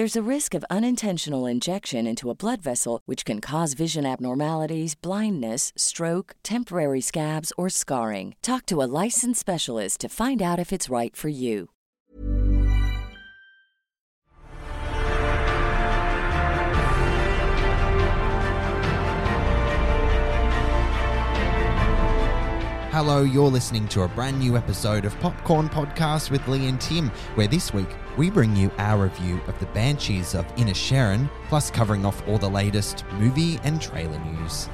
There's a risk of unintentional injection into a blood vessel, which can cause vision abnormalities, blindness, stroke, temporary scabs, or scarring. Talk to a licensed specialist to find out if it's right for you. Hello, you're listening to a brand new episode of Popcorn Podcast with Lee and Tim, where this week we bring you our review of the Banshees of Inisherin, plus covering off all the latest movie and trailer news.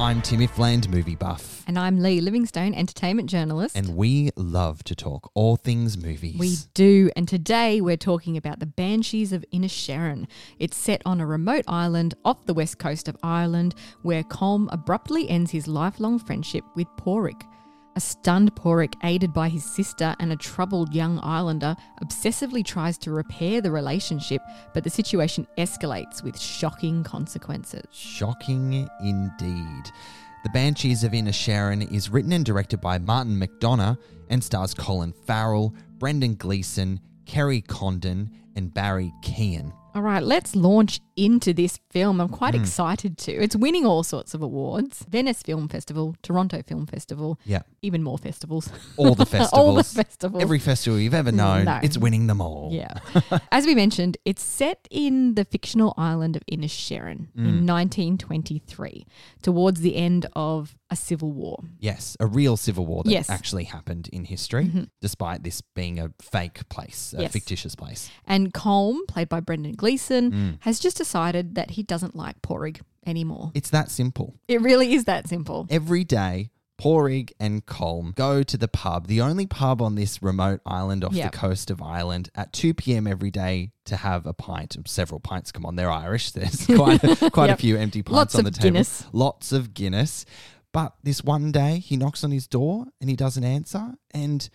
I'm Tim Ifland, movie buff, And I'm Lee Livingstone, entertainment journalist. and we love to talk all things movies. we do. And today we're talking about the Banshees of Inisherin. It's set on a remote island off the west coast of Ireland where Colm abruptly ends his lifelong friendship with Pádraic. A stunned Pádraic, aided by his sister and a troubled young islander, obsessively tries to repair the relationship, but the situation escalates with shocking consequences. Shocking indeed. The Banshees of Inisherin is written and directed by Martin McDonagh and stars Colin Farrell, Brendan Gleeson, Kerry Condon, and Barry Keoghan. All right, let's launch into this film. I'm quite Hmm. excited to. It's winning all sorts of awards Venice Film Festival, Toronto Film Festival, Yeah. even more festivals. All the festivals. all the festivals. Every festival you've ever known, No. it's winning them all. yeah. As we mentioned, it's set in the fictional island of Inisherin Hmm. in 1923, towards the end of a civil war. Yes, a real civil war that Yes. Mm-hmm. actually happened in history, despite this being a fake place, a Yes. fictitious place. And Colm, played by Brendan Gleeson, Mm. has just decided that he doesn't like Pádraic anymore. It's that simple. It really is that simple. Every day, Pádraic and Colm go to the pub, the only pub on this remote island off Yep. the coast of Ireland, at 2 p.m. every day to have a pint. Several pints. Come on, they're Irish. There's quite, a, quite Yep. a few empty pints Lots on the table. Guinness. Lots of Guinness. But this one day, he knocks on his door and he doesn't answer. And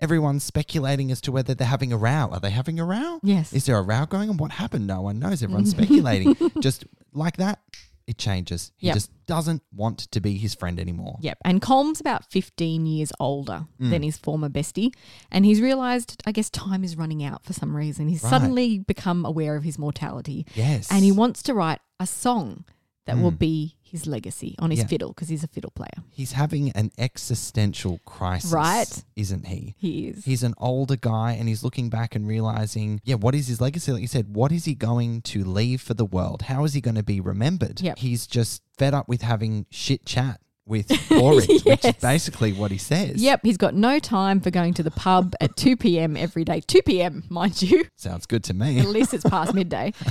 everyone's speculating as to whether they're having a row. Are they having a row? Yes. Is there a row going on? What happened? No one knows. Everyone's speculating. Just like that, it changes. He Yep. just doesn't want to be his friend anymore. Yep. And Colm's about 15 years older Mm. than his former bestie. And he's realized, I guess, time is running out for some reason. He's Right. suddenly become aware of his mortality. Yes. And he wants to write a song that will Mm. be his legacy on his Yeah. fiddle because he's a fiddle player. He's having an existential crisis. Right. Isn't he? He is. He's an older guy and he's looking back and realizing, yeah, what is his legacy? Like you said, what is he going to leave for the world? How is he going to be remembered? Yep. He's just fed up with having shit chat with Porridge, which is basically what he says. Yep, he's got no time for going to the pub at 2 p.m. every day. 2 p.m., mind you. Sounds good to me. At least it's past midday.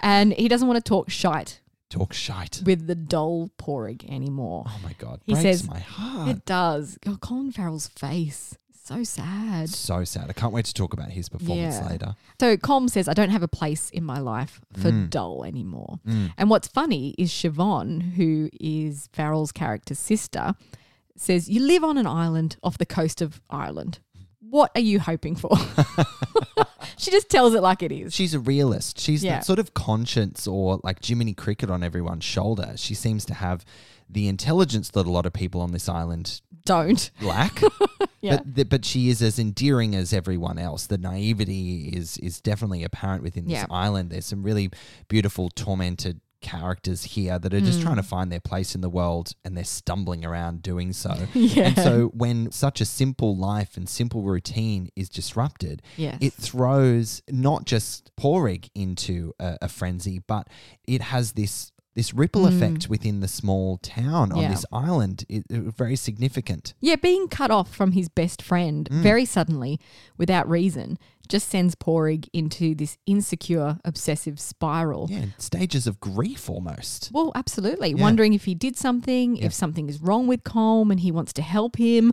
And he doesn't want to talk shite talk shite. with the dull Pádraic anymore. Oh my god, He breaks says- my heart. It does. Oh, Colin Farrell's face. So sad. so sad. I can't wait to talk about his performance Yeah. later. So Colm says, I don't have a place in my life for Mm. dull anymore. Mm. And what's funny is Siobhan, who is Farrell's character's sister, says, You live on an island off the coast of Ireland. What are you hoping for? she just tells it like it is. She's a realist. She's Yeah. that sort of conscience or like Jiminy Cricket on everyone's shoulder. She seems to have the intelligence that a lot of people on this island Don't. lack. Yeah. But, but she is as endearing as everyone else. The naivety is is definitely apparent within this Yeah. island. There's some really beautiful, tormented characters here that are just Mm. trying to find their place in the world and they're stumbling around doing so. Yeah. And so when such a simple life and simple routine is disrupted, Yes. it throws not just Pádraic into a, a frenzy, but it has this this ripple Mm. effect within the small town on Yeah. this island. It- very significant. Yeah, being cut off from his best friend Mm. very suddenly, without reason, just sends Pádraic into this insecure, obsessive spiral. Yeah, stages of grief almost. Well, absolutely. Yeah. Wondering if he did something, Yeah. if something is wrong with Colm and he wants to help him.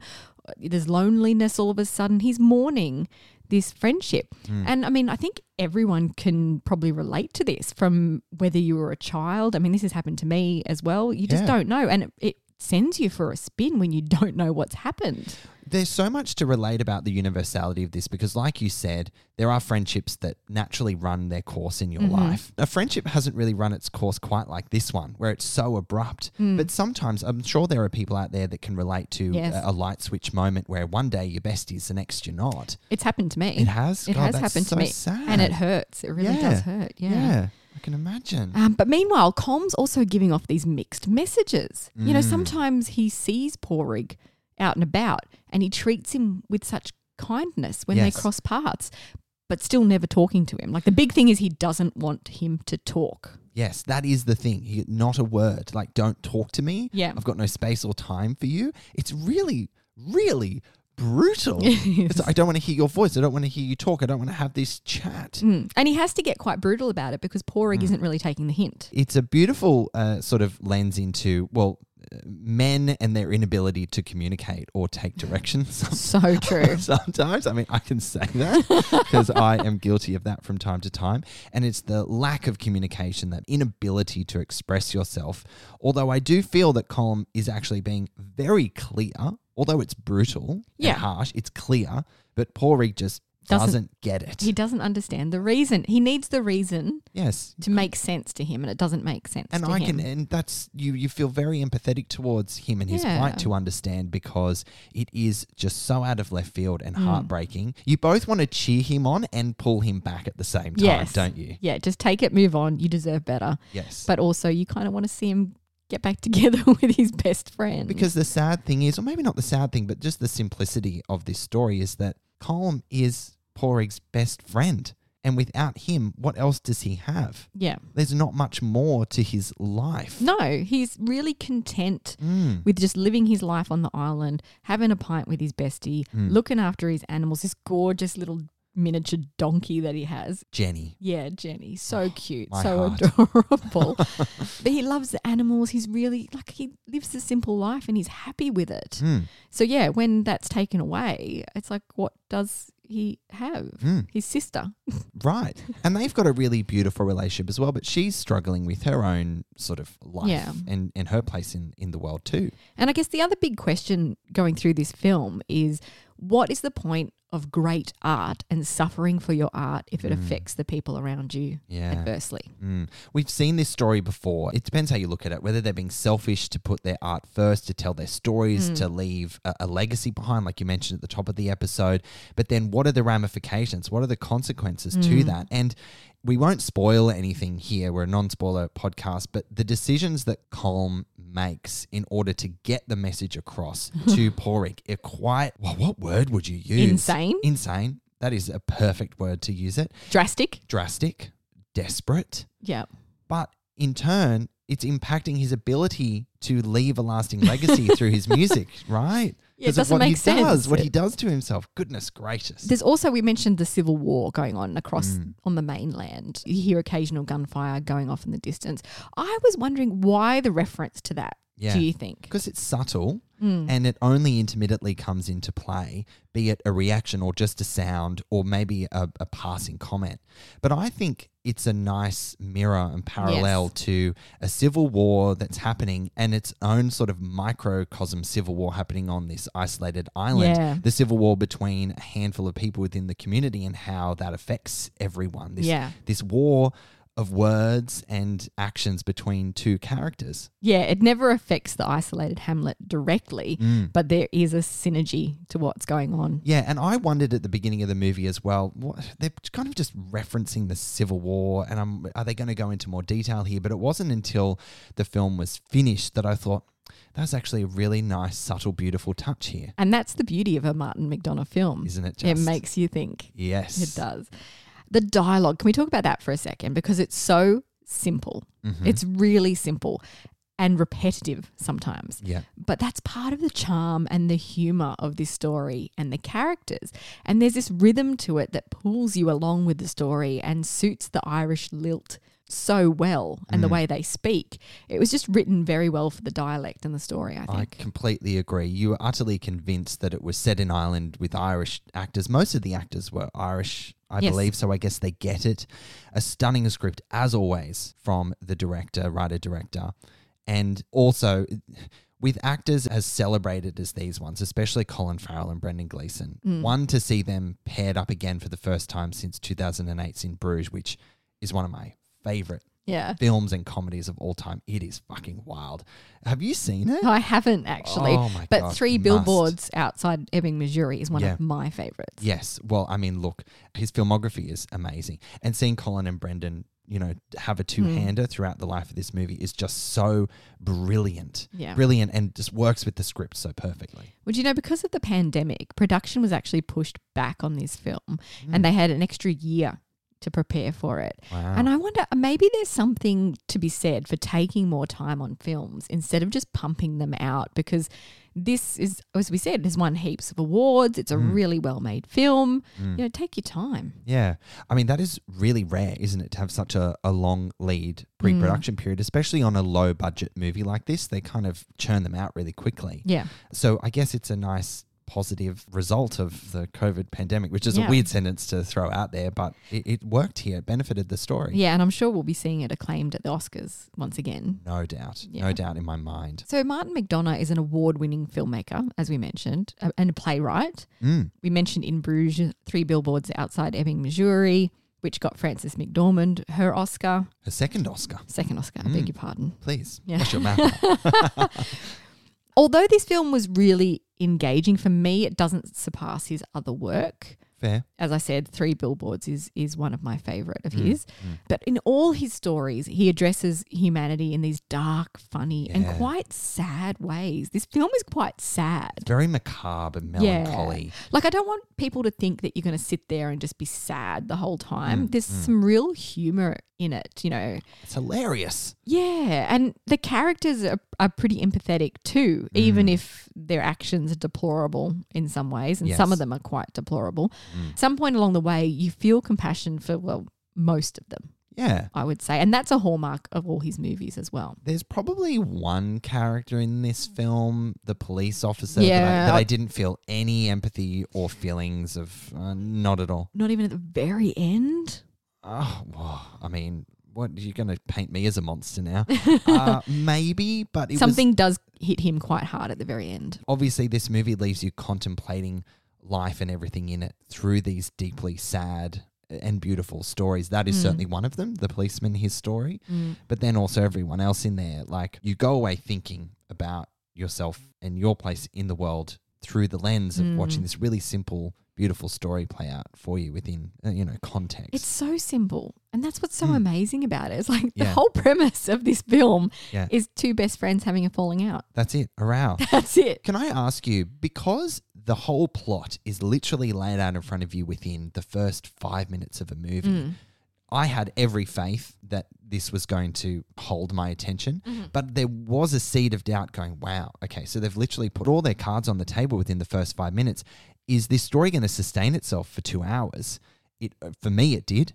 There's loneliness all of a sudden. He's mourning this friendship. Mm. And I mean, I think everyone can probably relate to this from whether you were a child. I mean, this has happened to me as well. You just Yeah. don't know. And it, it sends you for a spin when you don't know what's happened. There's so much to relate about the universality of this because, like you said, there are friendships that naturally run their course in your Mhm. life. A friendship hasn't really run its course quite like this one, where it's so abrupt. Mm. But sometimes I'm sure there are people out there that can relate to Yes. a, a light switch moment where one day you're besties, the next you're not. It's happened to me. It has? It God, has happened so to me. sad. And it hurts. It really Yeah. does hurt. Yeah. Yeah, I can imagine. Um, but meanwhile, Colm's also giving off these mixed messages. You know, Mm. sometimes he sees Pádraic out and about and he treats him with such kindness when Yes. they cross paths, but still never talking to him. Like the big thing is he doesn't want him to talk. Yes, that is the thing. He, not a word. Like, don't talk to me. Yeah. I've got no space or time for you. It's really, really brutal. Yes. I don't want to hear your voice. I don't want to hear you talk. I don't want to have this chat. Mm. And he has to get quite brutal about it because Pádraic Mm. isn't really taking the hint. It's a beautiful uh, sort of lens into, well, men and their inability to communicate or take directions. So true. Sometimes, I mean, I can say that because I am guilty of that from time to time. And it's the lack of communication, that inability to express yourself. Although I do feel that Colm is actually being very clear, although it's brutal Yeah. and harsh, it's clear. But Pádraic just Doesn't- doesn't, get it. He doesn't understand the reason. He needs the reason yes. to make sense to him, and it doesn't make sense And to I him. can, and that's you. You feel very empathetic towards him and his Yeah. plight to understand because it is just so out of left field and Mm. heartbreaking. You both want to cheer him on and pull him back at the same time, Yes. don't you? Yeah, just take it, move on. You deserve better. Yes. But also, you kind of want to see him get back together with his best friend. because the sad thing is, or maybe not the sad thing, but just the simplicity of this story is that Colm is Pádraic's best friend. And without him, what else does he have? yeah. There's not much more to his life. No, he's really content Mm. with just living his life on the island, having a pint with his bestie, Mm. looking after his animals, this gorgeous little miniature donkey that he has. Jenny. Yeah, Jenny. So cute. my So heart. adorable. but he loves the animals. He's really like he lives a simple life and he's happy with it. Mm. So yeah, when that's taken away, it's like what does he have? Mm. His sister. Right. And they've got a really beautiful relationship as well, but she's struggling with her own sort of life Yeah. and, and her place in, in the world too. And I guess the other big question going through this film is what is the point of great art and suffering for your art if it Mm. affects the people around you Yeah. adversely? Mm. We've seen this story before. It depends how you look at it, whether they're being selfish to put their art first, to tell their stories, Mm. to leave a, a legacy behind, like you mentioned at the top of the episode. But then what are the ramifications? What are the consequences to Mm. that? And we won't spoil anything here. We're a non spoiler podcast, but the decisions that Colm makes in order to get the message across to Pádraic are quite, well, what word would you use? Insane? Insane. That is a perfect word to use it. Drastic? Drastic, desperate Yeah. but in turn, it's impacting his ability to leave a lasting legacy through his music, right? Yeah, it doesn't what he make sense. does, what he does to himself. Goodness gracious. There's also we mentioned the civil war going on across Mm. on the mainland. You hear occasional gunfire going off in the distance. I was wondering why the reference to that. Yeah. Do you think? because it's subtle Mm. and it only intermittently comes into play, be it a reaction or just a sound or maybe a, a passing comment. But I think it's a nice mirror and parallel Yes. to a civil war that's happening and its own sort of microcosm civil war happening on this isolated island. Yeah. The civil war between a handful of people within the community and how that affects everyone. This, Yeah. This war of words and actions between two characters. Yeah, it never affects the isolated hamlet directly, Mm. but there is a synergy to what's going on. Yeah, and I wondered at the beginning of the movie as well. What, they're kind of just referencing the Civil War, and I'm, are they going to go into more detail here? But it wasn't until the film was finished that I thought that's actually a really nice, subtle, beautiful touch here, And that's the beauty of a Martin McDonagh film. isn't it? it makes you think. yes, It does. The dialogue, can we talk about that for a second? Because it's so simple. Mhm. It's really simple and repetitive sometimes. Yeah, But that's part of the charm and the humor of this story and the characters. And there's this rhythm to it that pulls you along with the story and suits the Irish lilt so well and the way they speak. It was just written very well for the dialect and the story, I I completely agree. You were utterly convinced that it was set in Ireland with Irish actors. Most of the actors were Irish, I Yes. believe, so I guess they get it. A stunning script, as always, from the director, writer director. And also, with actors as celebrated as these ones, especially Colin Farrell and Brendan Gleeson, Mm. one to see them paired up again for the first time since 2008's in Bruges, which is one of my favorite yeah. films and comedies of all time. It is fucking wild. Have you seen it? No, I haven't actually. Oh my but God, Three you must. Billboards Outside Ebbing, Missouri is one Yeah. of my favorites. Yes. Well, I mean, look, his filmography is amazing. And seeing Colin and Brendan, you know, have a two hander throughout the life of this movie is just so brilliant. Yeah. Brilliant and just works with the script so perfectly. Would you know, because of the pandemic, production was actually pushed back on this film Mm. and they had an extra year to prepare for it. Wow. And I wonder, maybe there's something to be said for taking more time on films instead of just pumping them out because this is, as we said, has won heaps of awards. It's a Mm. really well made film. You know, take your time. Yeah. I mean, that is really rare, isn't it, to have such a, a long lead pre Mm. production period, especially on a low budget movie like this. They kind of churn them out really quickly. Yeah. So I guess it's a nice positive result of the COVID pandemic, which is Yeah. a weird sentence to throw out there, but it, it worked here. It benefited the story. Yeah. And I'm sure we'll be seeing it acclaimed at the Oscars once again. No doubt. Yeah. No doubt in my mind. So, Martin McDonagh is an award winning filmmaker, as we mentioned, and a playwright. Mm. We mentioned in Bruges, Three Billboards Outside Ebbing, Missouri, which got Frances McDormand her Oscar, A second Oscar, second Oscar, I beg your pardon. please. Yeah. Wash your mouth out. Although this film was really engaging for me, it doesn't surpass his other work. Fair. As I said, Three Billboards is is one of my favorite of Mm, his. But in all his stories, he addresses humanity in these dark, funny, and quite sad ways. This film is quite sad. Very macabre and melancholy. Like, I don't want people to think that you're going to sit there and just be sad the whole time. Mm, There's some real humor in it, you know. It's hilarious. Yeah. And the characters are, are pretty empathetic too, even if their actions are deplorable in some ways. And some of them are quite deplorable. Some point along the way, you feel compassion for, well, most of them, Yeah. I would say. And that's a hallmark of all his movies as well. There's probably one character in this film, the police officer, that, I, Yeah. that I didn't feel any empathy or feelings of. Uh, not at all. Not even at the very end. Oh, well, I mean, what you're going to paint me as a monster now? uh, maybe, but it was Something does hit him quite hard at the very end. obviously this movie leaves you contemplating life and everything in it through these deeply sad and beautiful stories. That is Mm. certainly one of them, the policeman, his story. But then also everyone else in there. Like you go away thinking about yourself and your place in the world through the lens of Mm. watching this really simple, beautiful story play out for you within, uh, you know, context. It's so simple. And that's what's so Mm. amazing about it. It's like the Yeah. whole premise of this film Yeah. is two best friends having a falling out. That's it. A row. That's it. Can I ask you, because the whole plot is literally laid out in front of you within the first five minutes of a movie, Mm. I had every faith that this was going to hold my attention, Mm-hmm. but there was a seed of doubt going, wow, okay, so they've literally put all their cards on the table within the first five minutes. Is this story going to sustain itself for two hours? It uh, For me, it did.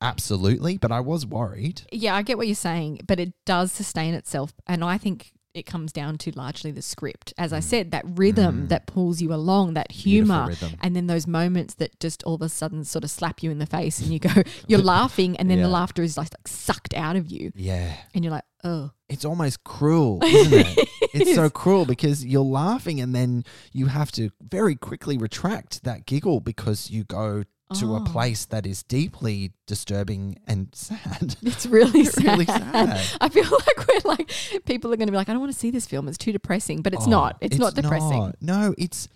Absolutely. But I was worried. Yeah, I get what you're saying, but it does sustain itself. And I think it comes down to largely the script. As I said, that rhythm that pulls you along, that Mm. Humor, and then those moments that just all of a sudden sort of slap you in the face and you go, you're laughing, and then Yeah. the laughter is like, like sucked out of you. Yeah. And you're like, oh. It's almost cruel, isn't it? it's so cruel because you're laughing and then you have to very quickly retract that giggle because you go to a Oh. place that is deeply disturbing and sad. It's really It's sad. really sad. I feel like we're like people are going to be like, I don't want to see this film. It's too depressing, but it's Oh, not. It's, not depressing. not. No, it's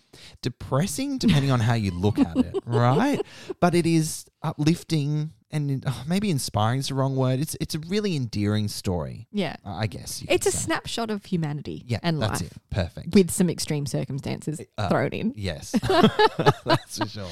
depressing depending on how you look at it, right? But it is uplifting and oh, maybe inspiring is the wrong word. It's it's a really endearing story, Yeah, I guess. It's a say. snapshot of humanity yeah, and that's life it. Perfect. with some extreme circumstances Uh, thrown in. yes, that's for sure.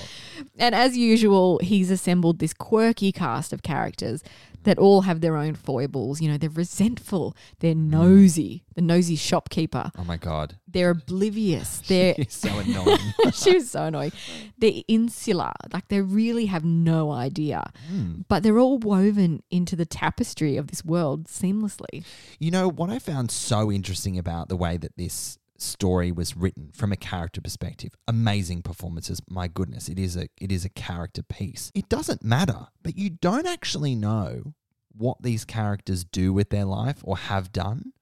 And as usual, he's assembled this quirky cast of characters that all have their own foibles. You know, they're resentful, they're Mm. nosy, the nosy shopkeeper, Oh my god, they're oblivious, they're so annoying. she was so annoying. They're insular, like they really have no idea, Hmm. but they're all woven into the tapestry of this world seamlessly. You know what I found so interesting about the way that this story was written from a character perspective. Amazing performances. My goodness, it is a it is a character piece. It doesn't matter, but you don't actually know what these characters do with their life or have done.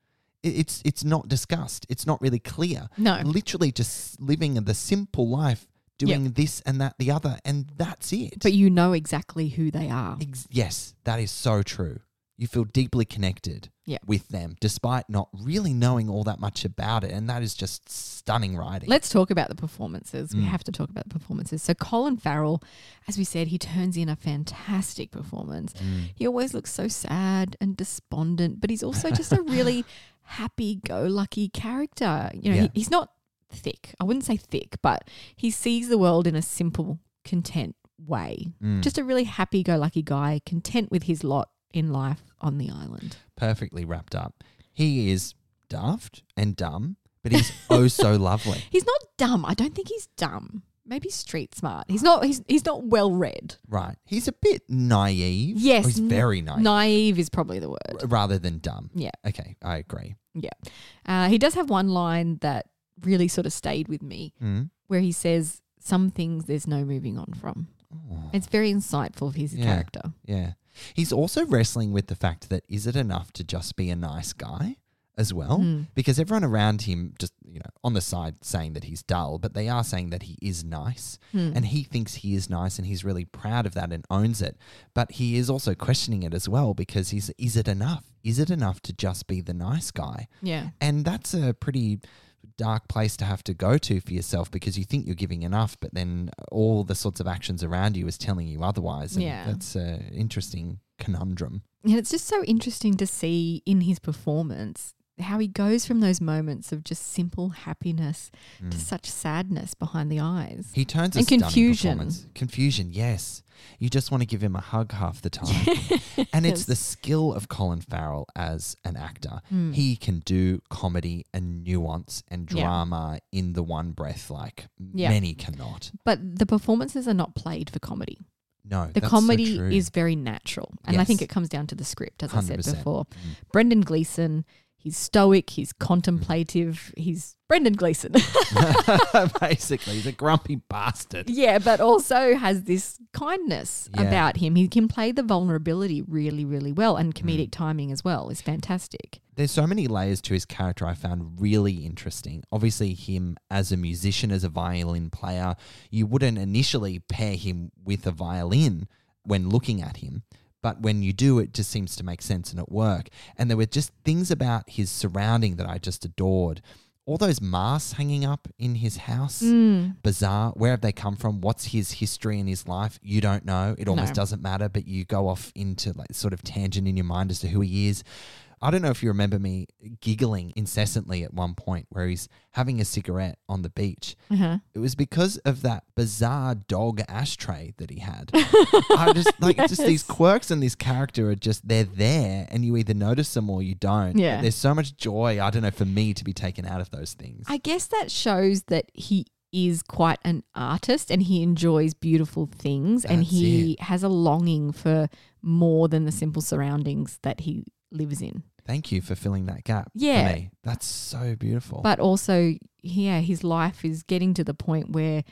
It's it's not discussed. It's not really clear. No. Literally just living the simple life, doing this and that the other and that's it. But you know exactly who they are. Ex- yes, that is so true. You feel deeply connected Yeah. with them despite not really knowing all that much about it. And that is just stunning writing. Let's talk about the performances. We Mm. have to talk about the performances. So Colin Farrell, as we said, he turns in a fantastic performance. Mm. He always looks so sad and despondent, but he's also just a really happy-go-lucky character. You know, Yeah. he, he's not thick. I wouldn't say thick, but he sees the world in a simple, content way. Mm. Just a really happy-go-lucky guy, content with his lot in life on the island. perfectly wrapped up. He is daft and dumb, but he's oh so lovely. He's not dumb. I don't think he's dumb. Maybe street smart. He's not. He's he's not well read. Right. He's a bit naive. Yes, Oh, he's very naive. Naive is probably the word. rather than dumb. Yeah, Okay, I agree. yeah. Uh, he does have one line that really sort of stayed with me, Mm. where he says, "Some things there's no moving on from." Oh, It's very insightful of his Yeah. character. yeah. He's also wrestling with the fact that is it enough to just be a nice guy as well? Mm. because everyone around him just you know on the side saying that he's dull but they are saying that he is nice Hmm. and he thinks he is nice and he's really proud of that and owns it but he is also questioning it as well because he's is it enough is it enough to just be the nice guy Yeah, and that's a pretty dark place to have to go to for yourself because you think you're giving enough but then all the sorts of actions around you is telling you otherwise and Yeah. that's an interesting conundrum and it's just so interesting to see in his performance how he goes from those moments of just simple happiness to such sadness behind the eyes. Mm. He turns And confusion. Confusion, yes. You just want to give him a hug half the time. and it's the skill of Colin Farrell as an actor. Hmm. He can do comedy and nuance and Yeah. drama in the one breath like Yeah. many cannot. But the performances are not played for comedy. No, The so comedy true. is very natural. And I think it comes down to the script, as I said before. Mm. Brendan Gleeson, he's stoic, he's contemplative, he's Brendan Gleeson. Basically, he's a grumpy bastard. yeah, but also has this kindness Yeah. about him. He can play the vulnerability really, really well, and Mm. comedic timing as well is fantastic. There's so many layers to his character I found really interesting. Obviously, him as a musician, as a violin player, you wouldn't initially pair him with a violin when looking at him. But when you do, it just seems to make sense and it work. And there were just things about his surrounding that I just adored. All those masks hanging up in his house, Mm. bizarre. Where have they come from? What's his history in his life? You don't know. It almost No. doesn't matter, but you go off into like sort of tangent in your mind as to who he is. I don't know if you remember me giggling incessantly at one point where he's having a cigarette on the beach. Uh-huh. It was because of that bizarre dog ashtray that he had. I just like just these quirks and this character are just they're there and you either notice them or you don't. Yeah. There's so much joy, I don't know, for me to be taken out of those things. I guess that shows that he is quite an artist and he enjoys beautiful things and That's he has a longing for more than the simple surroundings that he lives in. Thank you for filling that gap Yeah. for me. That's so beautiful. But also, yeah, his life is getting to the point where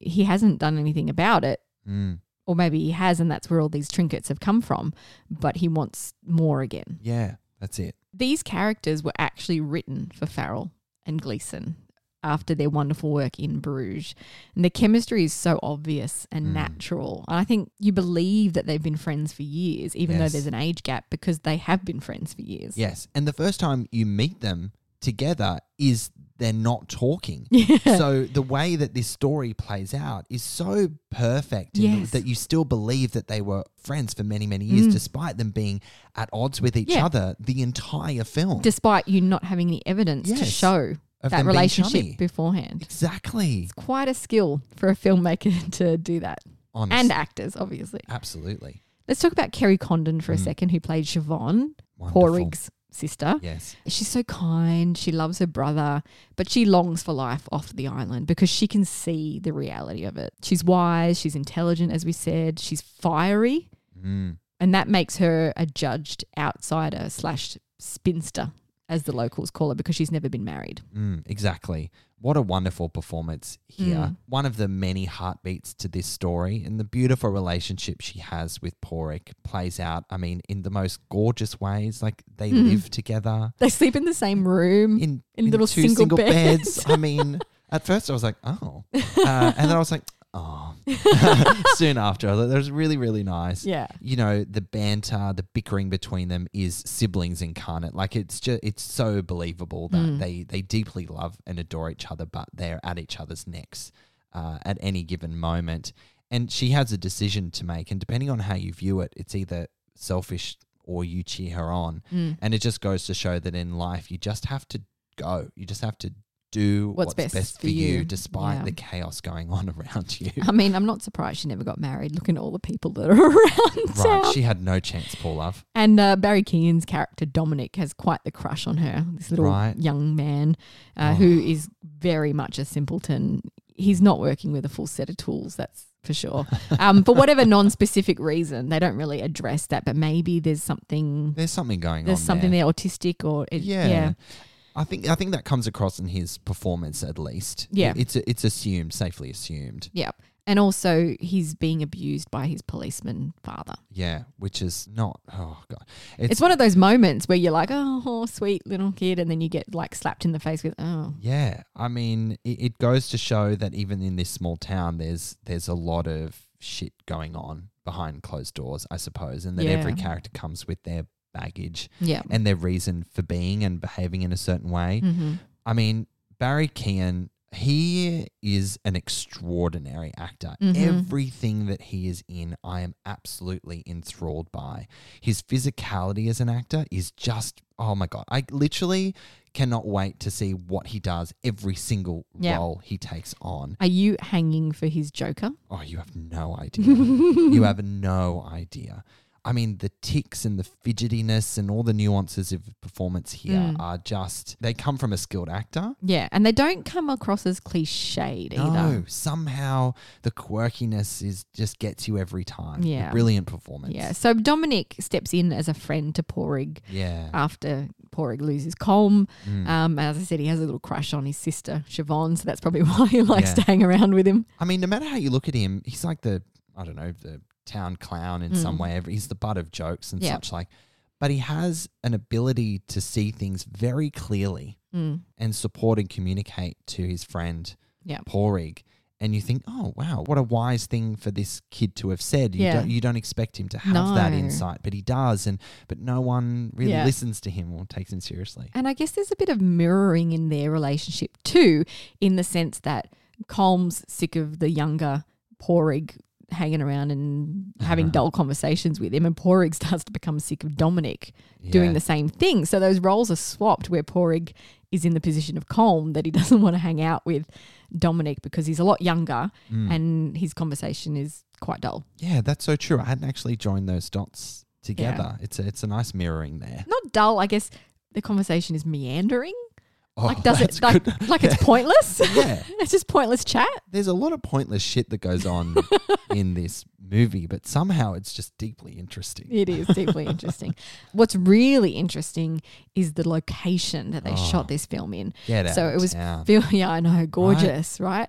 he hasn't done anything about it. Mm, Or maybe he has, and that's where all these trinkets have come from, but he wants more again. yeah, that's it. These characters were actually written for Farrell and Gleeson after their wonderful work in Bruges. And the chemistry is so obvious and Mm. natural. And I think you believe that they've been friends for years, even though there's an age gap, because they have been friends for years. Yes. And the first time you meet them together is they're not talking. Yeah. So the way that this story plays out is so perfect Yes. that you still believe that they were friends for many, many years, Mm. despite them being at odds with each Yeah. other the entire film. Despite you not having any evidence to show that relationship beforehand. exactly. It's quite a skill for a filmmaker to do that. Honest. And actors, obviously. Absolutely. Let's talk about Kerry Condon for a Mm. second, who played Siobhan. Pádraic's sister. Yes. She's so kind. She loves her brother, but she longs for life off the island because she can see the reality of it. She's wise, she's intelligent, as we said, she's fiery, Mm. and that makes her a judged outsider slash spinster, as the locals call her, because she's never been married. Mm, exactly. What a wonderful performance here. Mm. One of the many heartbeats to this story and the beautiful relationship she has with Pádraic plays out, I mean, in the most gorgeous ways. Like they Mm. live together They sleep in the same room. in, In little two single beds. I mean, at first I was like, oh. Uh, and then I was like, oh. Soon after, that was really, really nice. yeah. You know, the banter, the bickering between them is siblings incarnate. Like it's just, it's so believable that Mm. they they deeply love and adore each other, but they're at each other's necks uh, at any given moment. And she has a decision to make, and depending on how you view it, it's either selfish or you cheer her on. Mm. And it just goes to show that in life, you just have to go. You just have to do What's what's, best best, for you, you. despite Yeah. the chaos going on around you. I mean, I'm not surprised she never got married. Looking at all the people that are around town. right. She had no chance, poor love. And uh, Barry Keoghan's character Dominic has quite the crush on her. This little Right. young man uh, Oh. who is very much a simpleton. He's not working with a full set of tools. That's for sure. Um, for whatever non-specific reason, they don't really address that. But maybe there's something. There's something going There's on. There's something there. there autistic or it, Yeah. yeah. I think I think that comes across in his performance at least. Yeah. It's it's assumed, safely assumed. Yeah. And also, he's being abused by his policeman father. Yeah, which is not oh god. It's, one of those moments where you're like, oh, sweet little kid. And then you get like slapped in the face with, oh, Yeah, I mean, it, it goes to show that even in this small town, there's there's a lot of shit going on behind closed doors, I suppose, and that every character comes with their baggage yeah. and their reason for being and behaving in a certain way. hmm I mean, Barry Keoghan, he is an extraordinary actor. Mhm. Everything that he is in, I am absolutely enthralled by. His physicality as an actor is just, oh my God. I literally cannot wait to see what he does every single Yeah. role he takes on. Are you hanging for his Joker? Oh, you have no idea. you have no idea. I mean, the ticks and the fidgetiness and all the nuances of performance here Mm. are just, they come from a skilled actor. Yeah, and they don't come across as cliched No, either. somehow the quirkiness is just gets you every time. Yeah. brilliant performance. Yeah, so Dominic steps in as a friend to Pádraic yeah. after Pádraic loses Colm. Mm. Um, as I said, he has a little crush on his sister Siobhan, so that's probably why he likes Yeah. to hang around with him. I mean, no matter how you look at him, he's like the I don't know the town clown in some Mm. way. He's the butt of jokes and Yeah. such like. But he has an ability to see things very clearly Mm. and support and communicate to his friend Yeah. Pádraic. And you think, oh wow, what a wise thing for this kid to have said. You Yeah. don't you don't expect him to have that insight, but he does, and but no one really Yeah. listens to him or takes him seriously. And I guess there's a bit of mirroring in their relationship too, in the sense that Colm's sick of the younger Pádraic hanging around and having dull conversations with him, and Pádraic starts to become sick of Dominic doing Yeah. the same thing. So those roles are swapped, where Pádraic is in the position of Colm that he doesn't want to hang out with Dominic because he's a lot younger Mm. and his conversation is quite dull. Yeah, that's so true. I hadn't actually joined those dots together. It's a it's a nice mirroring there. Not dull, I guess. The conversation is meandering. Oh, like does it like good. like it's pointless? Yeah. it's just pointless chat. There's a lot of pointless shit that goes on in this movie, but somehow it's just deeply interesting. It is deeply interesting. What's really interesting is the location that they Oh. shot this film in. Get so it was town. fil- yeah, I know, gorgeous, right?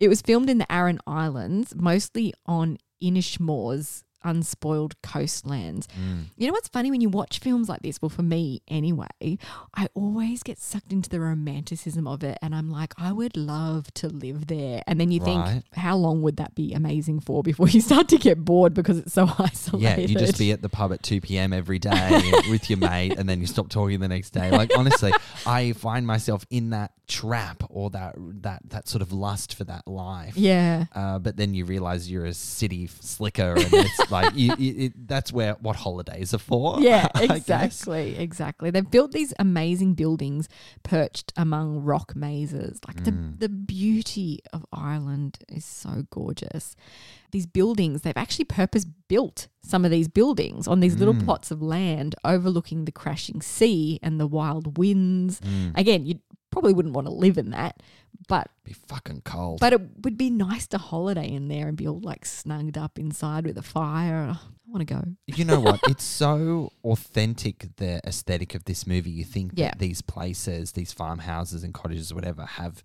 It was filmed in the Aran Islands, mostly on Inishmore's unspoiled coastlands. Mm. You know what's funny when you watch films like this? Well, for me anyway, I always get sucked into the romanticism of it, and I'm like, I would love to live there. And then you Right. think, how long would that be amazing for before you start to get bored because it's so isolated? Yeah, you just be at the pub at 2 p.m. every day with your mate, and then you stop talking the next day. Like, honestly, I find myself in that trap or that that that sort of lust for that life. yeah. Uh, but then you realize you're a city slicker, and it's like you, you, it, that's where what holidays are for. Yeah, exactly, exactly. They've built these amazing buildings perched among rock mazes. Like the Mm. the beauty of Ireland is so gorgeous. These buildings, they've actually purpose built some of these buildings on these little Mm. plots of land overlooking the crashing sea and the wild winds. Mm. Again, you probably wouldn't want to live in that, but Be fucking cold. but it would be nice to holiday in there and be all like snugged up inside with a fire. I want to go. you know what? It's so authentic, the aesthetic of this movie. You think Yeah. that these places, these farmhouses and cottages, whatever, have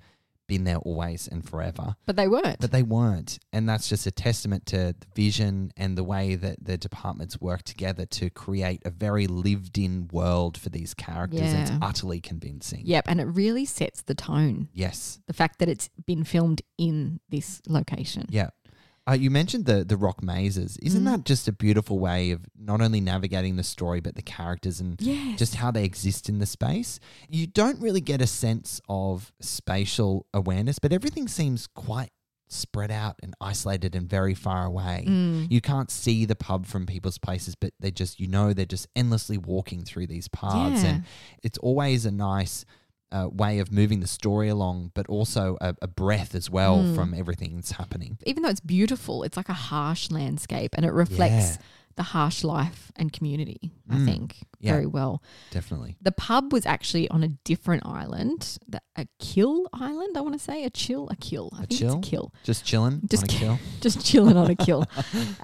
been there always and forever. But they weren't. But they weren't. And that's just a testament to the vision and the way that the departments work together to create a very lived in world for these characters. And Yeah. it's utterly convincing. Yep, and it really sets the tone. Yes. The fact that it's been filmed in this location. Yeah. Uh, you mentioned the the rock mazes. Isn't Mhm. that just a beautiful way of not only navigating the story but the characters and Yes. just how they exist in the space? You don't really get a sense of spatial awareness, but everything seems quite spread out and isolated and very far away. Mm. You can't see the pub from people's places, but they just you know they're just endlessly walking through these paths, Yeah. and it's always a nice. Uh, way of moving the story along, but also a, a breath as well Mm. from everything that's happening. Even though it's beautiful, it's like a harsh landscape and it reflects Yeah. The harsh life and community, I Mm. think, Yeah. very well. Definitely. The pub was actually on a different island, the, a kill island, I want to say. A chill, a kill. I A think chill? it's a kill. Just chilling Just on a kill. Just chilling on a kill.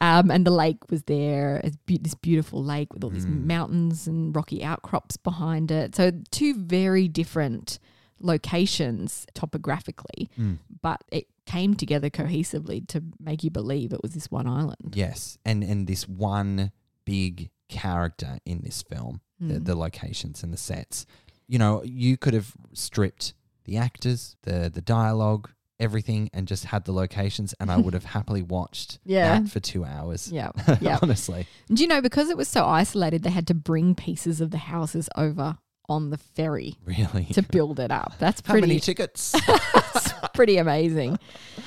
Um, and the lake was there, be- this beautiful lake with all these Mm. mountains and rocky outcrops behind it. So, two very different locations topographically, Mm. but it came together cohesively to make you believe it was this one island. Yes, and and this one big character in this film, the, Mm. the locations and the sets. You know, you could have stripped the actors, the the dialogue, everything, and just had the locations, and I would have happily watched Yeah. that for two hours. Yeah, yeah. honestly. Do you know because it was so isolated, they had to bring pieces of the houses over on the ferry Really. to build it up. That's How pretty. many tickets? it's pretty amazing.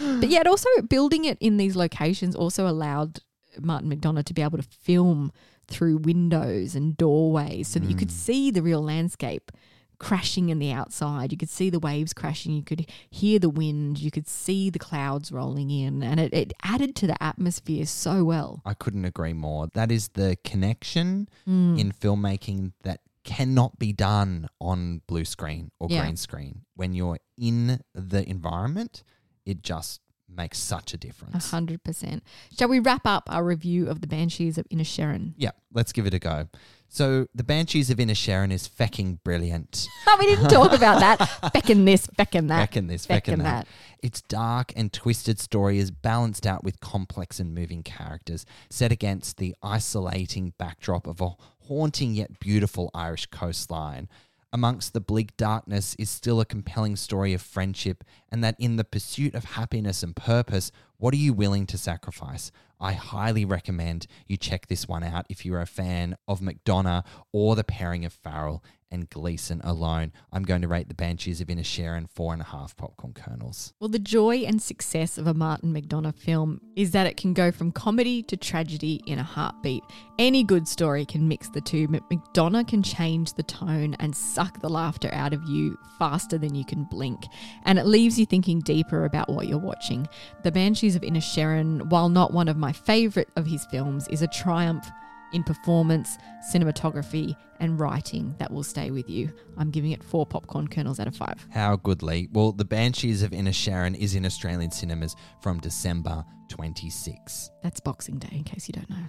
But yet, also building it in these locations also allowed Martin McDonagh to be able to film through windows and doorways so that you could Mm. see the real landscape crashing in the outside. You could see the waves crashing. You could hear the wind. You could see the clouds rolling in. And it, it added to the atmosphere so well. I couldn't agree more. That is the connection Mm. in filmmaking that cannot be done on blue screen or Yeah. green screen. When you're in the environment, it just makes such a A difference. hundred percent. Shall we wrap up our review of the Banshees of Inisherin? Yeah, let's give it a go. So, The Banshees of Inisherin is fecking brilliant. Oh, we didn't talk about that. Feckin' this, feckin' that. Fecking this, feckin' fecking that. Its dark and twisted story is balanced out with complex and moving characters, set against the isolating backdrop of a haunting yet beautiful Irish coastline. Amongst the bleak darkness is still a compelling story of friendship, and that in the pursuit of happiness and purpose, what are you willing to sacrifice? I highly recommend you check this one out if you're a fan of McDonagh or the pairing of Farrell and Gleeson alone. I'm going to rate The Banshees of Inisherin four and a half popcorn kernels. Well, the joy and success of a Martin McDonagh film is that it can go from comedy to tragedy in a heartbeat. Any good story can mix the two, but McDonagh can change the tone and suck the laughter out of you faster than you can blink. And it leaves you thinking deeper about what you're watching. The Banshees of Inisherin, while not one of my favourite of his films, is a triumph in performance, cinematography, and writing that will stay with you. I'm giving it four popcorn kernels out of five. How goodly. Well, The Banshees of Inisherin is in Australian cinemas from December 26. That's Boxing Day, in case you don't know.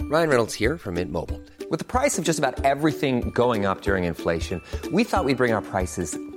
Ryan Reynolds here from Mint Mobile. With the price of just about everything going up during inflation, we thought we'd bring our prices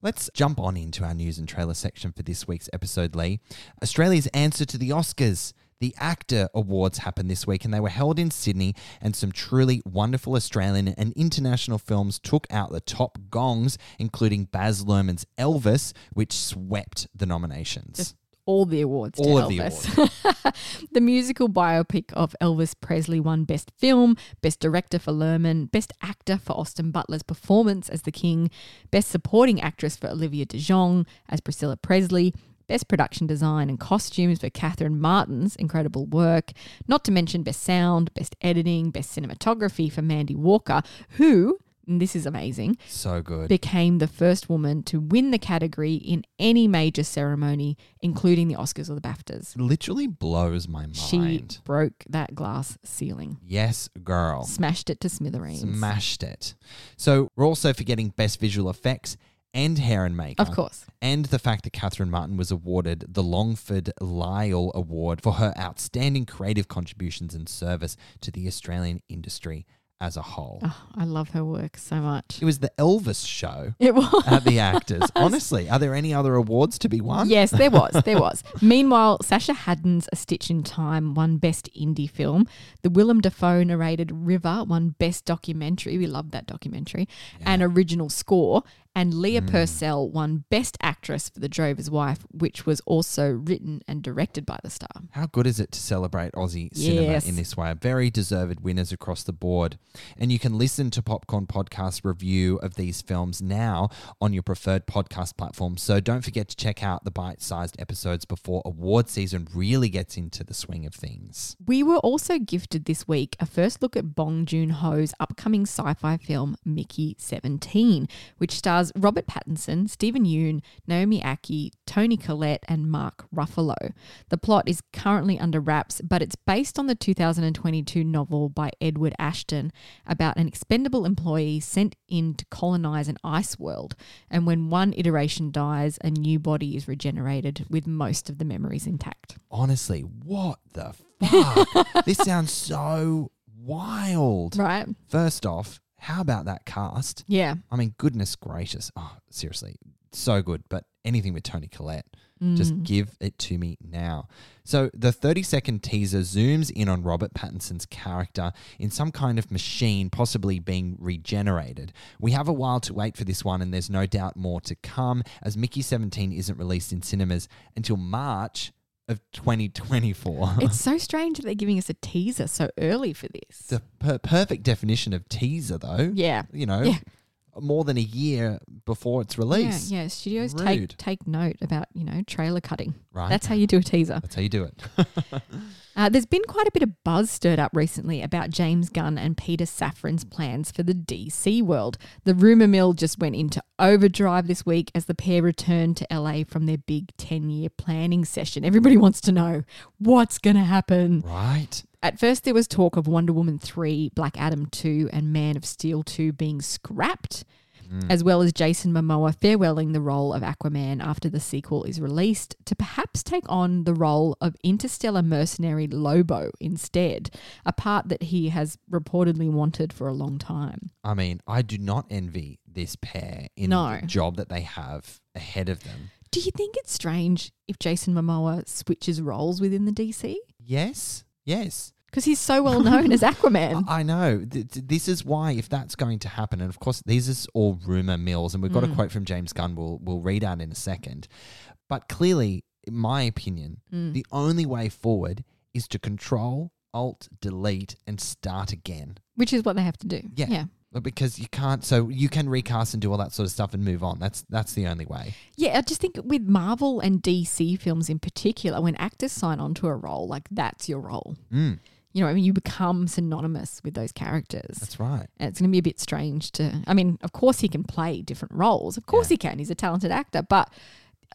Let's jump on into our news and trailer section for this week's episode, Lee. Australia's answer to the Oscars. The AACTA Awards happened this week and they were held in Sydney, and some truly wonderful Australian and international films took out the top gongs, including Baz Luhrmann's Elvis, which swept the nominations. Just all the awards. to All of the Elvis. the musical biopic of Elvis Presley won Best Film, Best Director for Luhrmann, Best Actor for Austin Butler's performance as the King, Best Supporting Actress for Olivia DeJonge as Priscilla Presley. Best production design and costumes for Catherine Martin's incredible work, not to mention Best Sound, Best Editing, Best Cinematography for Mandy Walker, who, and this is amazing, so good. became the first woman to win the category in any major ceremony, including the Oscars or the BAFTAs. literally blows my mind. She broke that glass ceiling, Yes, girl. smashed it to smithereens. Smashed it. So we're also forgetting best visual effects and hair and makeup. Of course. And the fact that Catherine Martin was awarded the Longford Lyell Award for her outstanding creative contributions and service to the Australian industry as a whole. Oh, I love her work so much. It was the Elvis show It was. at the AACTAs. Honestly, are there any other awards to be won? Yes, there was. There was. Meanwhile, Sasha Hadden's A Stitch in Time won Best Indie Film. The Willem Dafoe narrated River won Best Documentary. We love that documentary. And Original Score. And Leah hmm. Purcell won Best Actress for The Drover's Wife, which was also written and directed by the star. How good is it to celebrate Aussie cinema in this way? Very deserved winners across the board. And you can listen to Popcorn Podcast review of these films now on your preferred podcast platform. So don't forget to check out the bite sized episodes before award season really gets into the swing of things. We were also gifted this week a first look at Bong Joon Ho's upcoming sci fi film, Mickey 17, which stars Robert Pattinson, Steven Yeun, Naomi Ackie, Toni Collette, and Mark Ruffalo. The plot is currently under wraps, but it's based on the 2022 novel by Edward Ashton about an expendable employee sent in to colonize an ice world. And when one iteration dies, a new body is regenerated with most of the memories intact. Honestly, what the fuck? this sounds so wild. Right? First off, how about that cast? Yeah. I mean, goodness gracious. Oh, seriously, so good. But anything with Toni Collette, just mm. give it to me now. So the 30 second teaser zooms in on Robert Pattinson's character in some kind of machine, possibly being regenerated. We have a while to wait for this one, and there's no doubt more to come, as Mickey 17 isn't released in cinemas until March of 2024. It's so strange that they're giving us a teaser so early for this. the per- perfect definition of teaser, though. Yeah. You know, Yeah. More than a year before its release. Yeah, yeah. Studios Rude. take take note about you know trailer cutting. Right. That's how you do a teaser. That's how you do it. Uh, there's been quite a bit of buzz stirred up recently about James Gunn and Peter Safran's plans for the DC world. The rumor mill just went into overdrive this week as the pair returned to LA from their big 10 year planning session. Everybody wants to know what's going to happen. right. At first, there was talk of Wonder Woman 3, Black Adam 2, and Man of Steel 2 being scrapped, hmm. as well as Jason Momoa farewelling the role of Aquaman after the sequel is released to perhaps take on the role of interstellar mercenary Lobo instead, a part that he has reportedly wanted for a long time. I mean, I do not envy this pair in No. the job that they have ahead of them. Do you think it's strange if Jason Momoa switches roles within the DC? Yes. Yes. Because he's so well known as Aquaman. I know. Th- th- This is why, if that's going to happen, and of course, these is all rumor mills, and we've got a mm. quote from James Gunn we'll, we'll read out in a second. But clearly, in my opinion, mm. the only way forward is to control, alt, delete, and start again. Which is what they have to do. Yeah. Yeah. But Because you can't, so you can recast and do all that sort of stuff and move on. That's that's the only way. Yeah, I just think with Marvel and DC films in particular, when actors sign on to a role, like that's your role. Mm, You know, I mean, you become synonymous with those characters. that's right. And it's going to be a bit strange to. I mean, of course, he can play different roles. Of course, Yeah. he can. He's a talented actor. But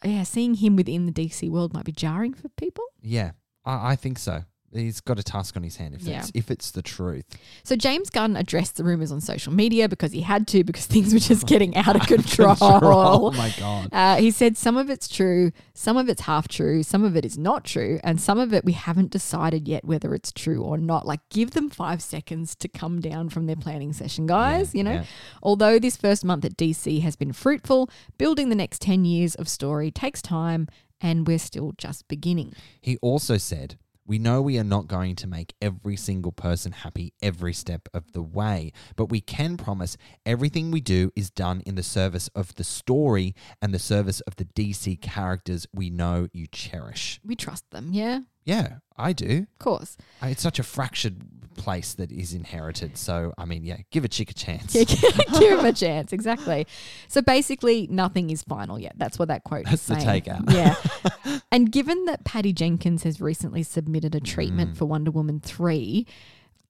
yeah, seeing him within the DC world might be jarring for people. Yeah, I, I think so. He's got a task on his hand if Yeah. it's if it's the truth. So James Gunn addressed the rumors on social media because he had to, because things were just getting out of control. Oh my god. Uh, he said some of it's true, some of it's half true, some of it is not true, and some of it we haven't decided yet whether it's true or not. Like, give them five seconds to come down from their planning session, guys. Yeah, you know, yeah. although this first month at DC has been fruitful, building the next 10 years of story takes time, and we're still just beginning. He also said, We know we are not going to make every single person happy every step of the way, but we can promise everything we do is done in the service of the story and the service of the DC characters we know you cherish. We trust them, yeah? Yeah, I do. Of course. Uh, It's such a fractured place that is inherited. So, I mean, yeah, give a chick a chance. Yeah, give him a chance. Exactly. So basically, nothing is final yet. That's what that quote That's is the saying. takeout. Yeah. and given that Patty Jenkins has recently submitted a treatment Mm. for Wonder Woman 3,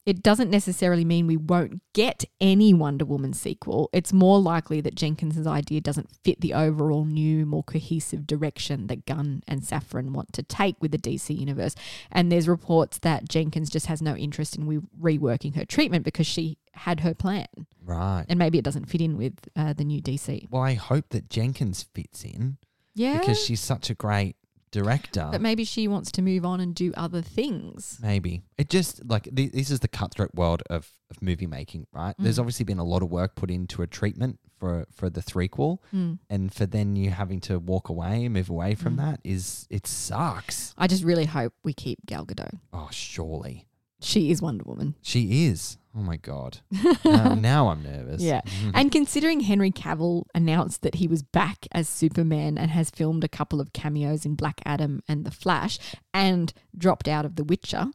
it doesn't necessarily mean we won't get any Wonder Woman sequel. It's more likely that Jenkins' idea doesn't fit the overall new, more cohesive direction that Gunn and Safran want to take with the DC universe. And there's reports that Jenkins just has no interest in re- reworking her treatment because she had her plan. Right. And maybe it doesn't fit in with uh, the new DC. Well, I hope that Jenkins fits in Yeah. because she's such a great director. but maybe she wants to move on and do other things. Maybe it just like th- this is the cutthroat world of, of movie making, right? There's Mm. obviously been a lot of work put into a treatment for for the threequel, Mm. and for then you having to walk away, move away from Mm. that is it sucks. I just really hope we keep Gal Gadot. Oh, surely She is Wonder Woman. she is. Oh my god. now, now I'm nervous. Yeah. Mm-hmm. And considering Henry Cavill announced that he was back as Superman and has filmed a couple of cameos in Black Adam and The Flash and dropped out of The Witcher,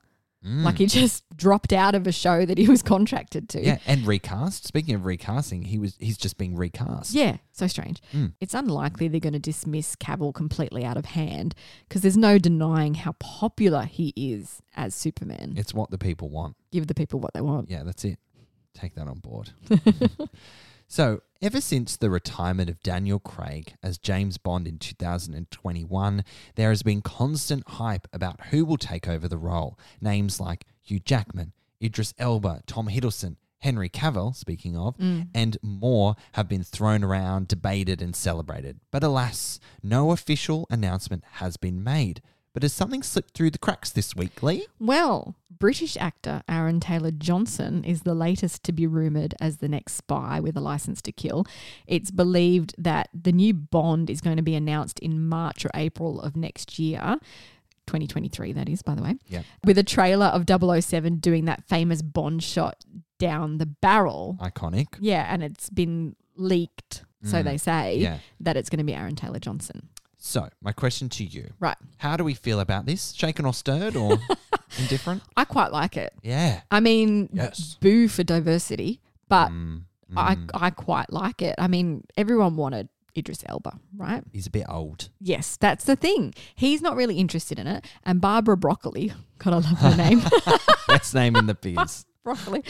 Mm. like he just dropped out of a show that he was contracted to. yeah, and recast. Speaking of recasting, he was he's just being recast. Yeah, so strange. Mm. It's unlikely they're going to dismiss Cavill completely out of hand because there's no denying how popular he is as Superman. It's what the people want. Give the people what they want. Yeah, that's it. Take that on board. so, ever since the retirement of Daniel Craig as James Bond in 2021, there has been constant hype about who will take over the role. Names like Hugh Jackman, Idris Elba, Tom Hiddleston, Henry Cavill, speaking of, mm. and more have been thrown around, debated, and celebrated. But alas, no official announcement has been made. But has something slipped through the cracks this week, Lee? Well, British actor Aaron Taylor Johnson is the latest to be rumoured as the next spy with a license to kill. It's believed that the new Bond is going to be announced in March or April of next year. 2023, that is, by the way. Yeah. With a trailer of 007 doing that famous Bond shot down the barrel. Iconic. Yeah, and it's been leaked, so Mm. they say, Yeah. that it's going to be Aaron Taylor Johnson. So, my question to you Right. How do we feel about this? Shaken or stirred or indifferent? I quite like it. Yeah. I mean, Yes. boo for diversity, but Mm, I Mm. I quite like it. I mean, everyone wanted Idris Elba, right? He's a bit old. Yes, that's the thing. He's not really interested in it. And Barbara Broccoli, God, I love her name. Best name in the biz. Broccoli,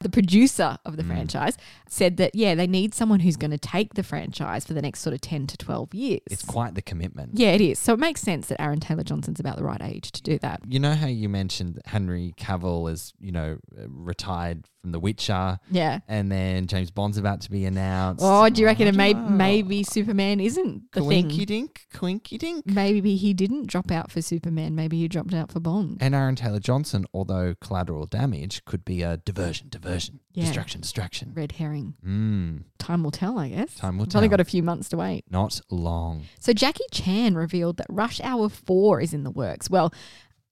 the producer of Mm. the franchise, said that, yeah, they need someone who's going to take the franchise for the next sort of 10 to 12 years. It's quite the commitment. yeah, it is. So it makes sense that Aaron Taylor Johnson's about the right age to do that. You know how you mentioned Henry Cavill is, you know, uh, retired from The Witcher, Yeah. and then James Bond's about to be announced. Oh, do you reckon it may, maybe Superman isn't the Quinky thing? dink, quinky dink. Maybe he didn't drop out for Superman. Maybe he dropped out for Bond. And Aaron Taylor Johnson, although collateral damage, could be a diversion, diversion, Yeah. distraction, distraction. Red herring. Mm, Time will tell, I guess. Time will It's only tell. got a few months to wait. not long. So Jackie Chan revealed that Rush Hour 4 is in the works. Well,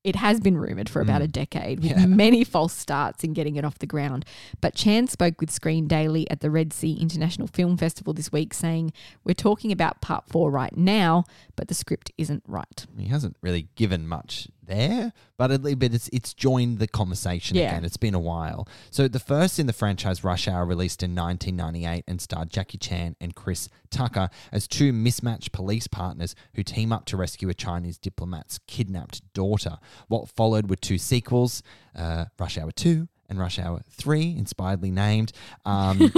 it has been rumored for about a decade with Mm. Yeah. many false starts in getting it off the ground. But Chan spoke with Screen Daily at the Red Sea International Film Festival this week saying, We're talking about part 4 right now, but the script isn't right. He hasn't really given much there, but at least but it's it's joined the conversation Yeah. again. It's been a while. So the first in the franchise, Rush Hour, released in 1998 and starred Jackie Chan and Chris Tucker as two mismatched police partners who team up to rescue a Chinese diplomat's kidnapped daughter. What followed were two sequels, uh, Rush Hour 2 and Rush Hour 3, inspiredly named, um,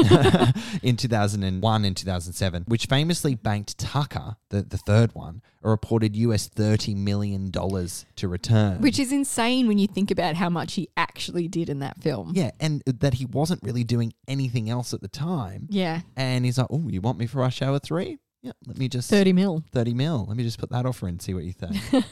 in 2001 and 2007, which famously banked Tucker, the, the third one, a reported US $30 million to return. Which is insane when you think about how much he actually did in that film. yeah, and that he wasn't really doing anything else at the time. Yeah. And he's like, oh, you want me for Rush Hour 3? Yeah, let me just. 30 mil. 30 mil. Let me just put that offer in, see what you think.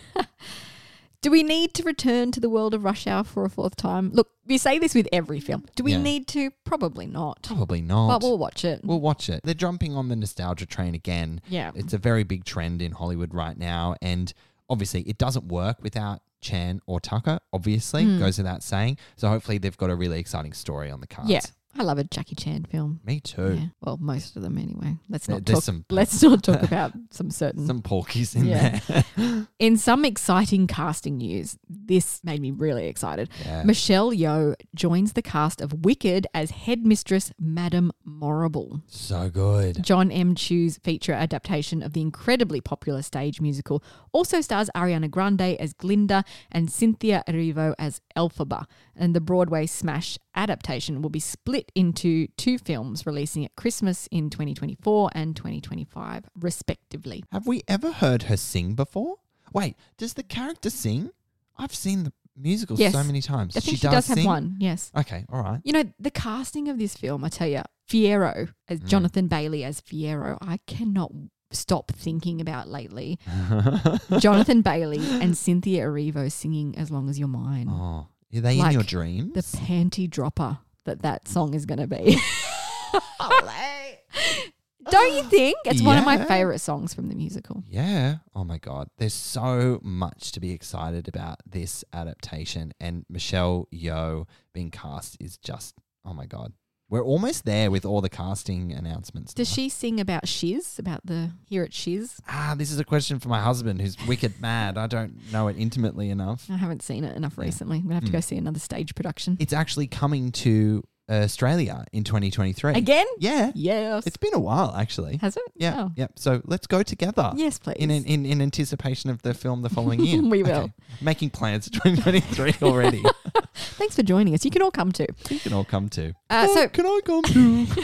Do we need to return to the world of Rush Hour for a fourth time? Look, we say this with every film. Do we Yeah. need to? Probably not. Probably not. But we'll watch it. We'll watch it. They're jumping on the nostalgia train again. Yeah. It's a very big trend in Hollywood right now. And obviously, it doesn't work without Chan or Tucker, obviously, Hmm. goes without saying. So hopefully, they've got a really exciting story on the cards. yeah. I love a Jackie Chan film. Me too. Yeah. Well, most of them anyway. Let's There- not there's talk. some- let's not talk about some certain. Some porkies in Yeah. there. In some exciting casting news, this made me really excited. Yeah. Michelle Yeoh joins the cast of Wicked as headmistress Madame Morrible. so good. John M. Chu's feature adaptation of the incredibly popular stage musical also stars Ariana Grande as Glinda and Cynthia Erivo as Elphaba. And the Broadway smash adaptation will be split into two films releasing at Christmas in 2024 and 2025, respectively. Have we ever heard her sing before? Wait, does the character sing? I've seen the musical Yes. so many times. I think she, does, have sing? one, yes. Okay, all right. You know, the casting of this film, I tell you, Fiyero as mm. Jonathan Bailey as Fiyero, I cannot stop thinking about lately. Jonathan Bailey and Cynthia Erivo singing As Long As You're Mine. Oh, are they in Like your dreams? The panty dropper that that song is going to be. Don't you think? It's one of my Yeah. favorite songs from the musical. Yeah. Oh my God. There's so much to be excited about this adaptation. And Michelle Yeoh being cast is just, oh my God. We're almost there with all the casting announcements. Does now. she sing about Shiz, about the here at Shiz? Ah, this is a question for my husband who's wicked mad. I don't know it intimately enough. I haven't seen it enough recently. I'm going to have to Hmm. go see another stage production. It's actually coming to Australia in 2023. Again? Yeah. Yes. It's been a while, actually. Has it? Yeah. Oh. Yeah. So let's go together. Yes, please. In, in, in anticipation of the film the following year. We will. Making plans for 2023 already. Thanks for joining us. You can all come too. you can all come to. Uh, Oh, so- can I come too?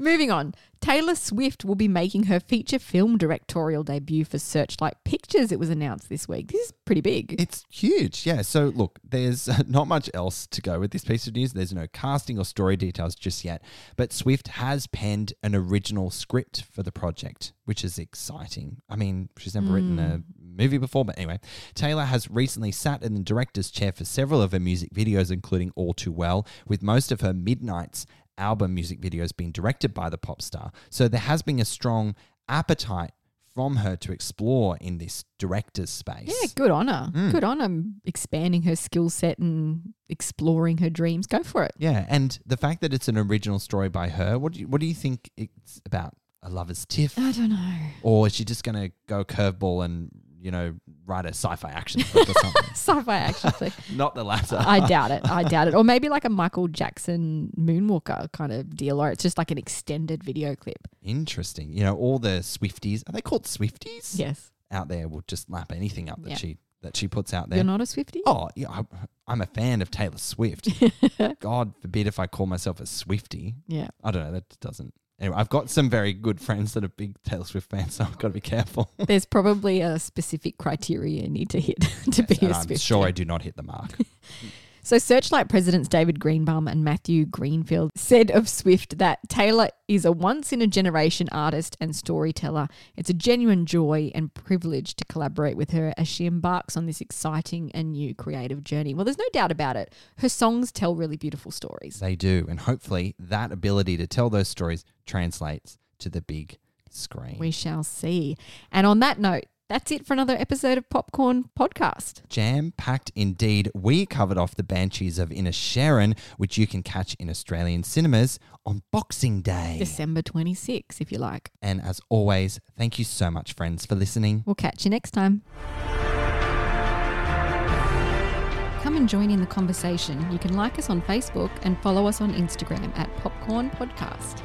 Moving on, Taylor Swift will be making her feature film directorial debut for Searchlight Pictures. It was announced this week. This is pretty big. It's huge. Yeah. So, look, there's not much else to go with this piece of news. There's no casting or story details just yet. But Swift has penned an original script for the project, which is exciting. I mean, she's never written a mm. movie before, but anyway, Taylor has recently sat in the director's chair for several of her music videos, including All Too Well, with most of her Midnights album music videos being directed by the pop star. So, there has been a strong appetite from her to explore in this director's space. yeah, good on her. Mm. Good on her expanding her skill set and exploring her dreams. Go for it. Yeah, and the fact that it's an original story by her, what do you what do you think it's about? A lover's tiff, I don't know. or is she just going to go curveball and you know write a sci-fi action flick or something. Sci-fi action flick. Not the latter. I doubt it. I doubt it. Or maybe like a Michael Jackson moonwalker kind of deal, or it's just like an extended video clip. Interesting. You know, all the Swifties are they called Swifties? Yes. Out there will just lap anything up that Yeah. she that she puts out there. You're not a Swifty? Oh, yeah, I, I'm a fan of Taylor Swift. God forbid if I call myself a Swifty. Yeah. I don't know. That doesn't. Anyway, I've got some very good friends that are big Taylor Swift fans, so I've got to be careful. There's probably a specific criteria you need to hit to be And a I'm Swifty. sure I do not hit the mark. So, Searchlight presidents David Greenbaum and Matthew Greenfield said of Swift that Taylor is a once in a generation artist and storyteller. It's a genuine joy and privilege to collaborate with her as she embarks on this exciting and new creative journey. Well, there's no doubt about it. Her songs tell really beautiful stories. they do, and hopefully that ability to tell those stories translates to the big screen. We shall see. And on that note, that's it for another episode of Popcorn Podcast. Jam packed indeed. We covered off the Banshees of Inisherin, which you can catch in Australian cinemas on Boxing Day. December 26, if you like. And as always, thank you so much, friends, for listening. We'll catch you next time. Come and join in the conversation. You can like us on Facebook and follow us on Instagram at Popcorn Podcast.